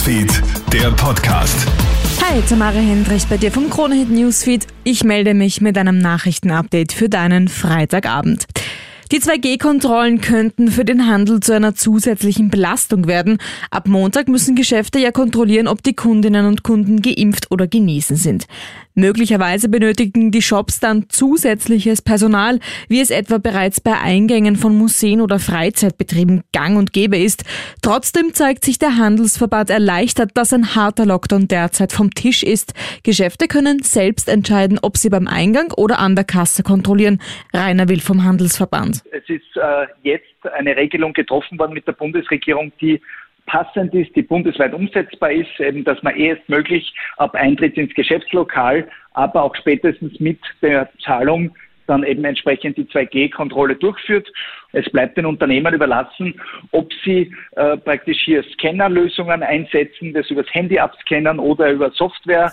Newsfeed, der Podcast. Hi, Tamara Hendrich bei dir vom Kronehit Newsfeed. Ich melde mich mit einem Nachrichtenupdate für deinen Freitagabend. Die 2G-Kontrollen könnten für den Handel zu einer zusätzlichen Belastung werden. Ab Montag müssen Geschäfte ja kontrollieren, ob die Kundinnen und Kunden geimpft oder genesen sind. Möglicherweise benötigen die Shops dann zusätzliches Personal, wie es etwa bereits bei Eingängen von Museen oder Freizeitbetrieben gang und gäbe ist. Trotzdem zeigt sich der Handelsverband erleichtert, dass ein harter Lockdown derzeit vom Tisch ist. Geschäfte können selbst entscheiden, ob sie beim Eingang oder an der Kasse kontrollieren. Rainer Will vom Handelsverband. Es ist äh, jetzt eine Regelung getroffen worden mit der Bundesregierung, die passend ist, die bundesweit umsetzbar ist, eben, dass man erstmöglich ab Eintritt ins Geschäftslokal, aber auch spätestens mit der Zahlung dann eben entsprechend die 2G-Kontrolle durchführt. Es bleibt den Unternehmern überlassen, ob sie äh, praktisch hier Scannerlösungen einsetzen, das übers Handy abscannen oder über Software.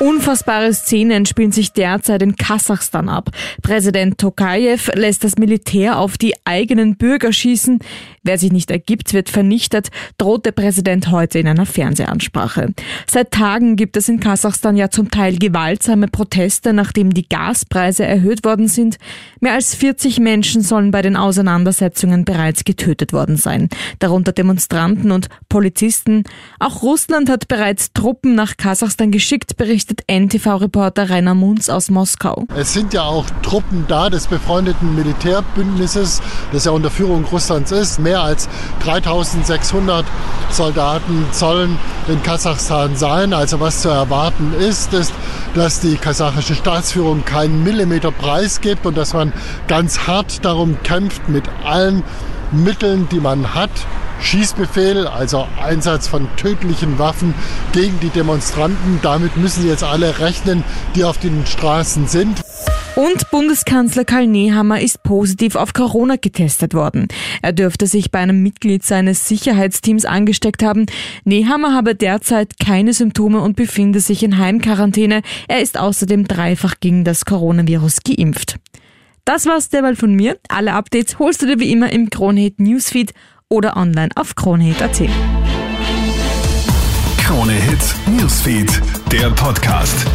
Unfassbare Szenen spielen sich derzeit in Kasachstan ab. Präsident Tokayev lässt das Militär auf die eigenen Bürger schießen. Wer sich nicht ergibt, wird vernichtet, droht der Präsident heute in einer Fernsehansprache. Seit Tagen gibt es in Kasachstan ja zum Teil gewaltsame Proteste, nachdem die Gaspreise erhöht worden sind. Mehr als 40 Menschen sollen bei den Auseinandersetzungen bereits getötet worden sein, darunter Demonstranten und Polizisten. Auch Russland hat bereits Truppen nach Kasachstan geschickt, berichtet berichtet NTV-Reporter Rainer Munz aus Moskau. Es sind ja auch Truppen da des befreundeten Militärbündnisses, das ja unter Führung Russlands ist. Mehr als 3600 Soldaten sollen in Kasachstan sein. Also was zu erwarten ist, ist, dass die kasachische Staatsführung keinen Millimeter Preis gibt und dass man ganz hart darum kämpft, mit allen Mitteln, die man hat, Schießbefehl, also Einsatz von tödlichen Waffen gegen die Demonstranten. Damit müssen jetzt alle rechnen, die auf den Straßen sind. Und Bundeskanzler Karl Nehammer ist positiv auf Corona getestet worden. Er dürfte sich bei einem Mitglied seines Sicherheitsteams angesteckt haben. Nehammer habe derzeit keine Symptome und befinde sich in Heimquarantäne. Er ist außerdem dreifach gegen das Coronavirus geimpft. Das war's derweil von mir. Alle Updates holst du dir wie immer im Kronehit Newsfeed oder online auf kronehit.at. Krone Hits, Newsfeed, der Podcast.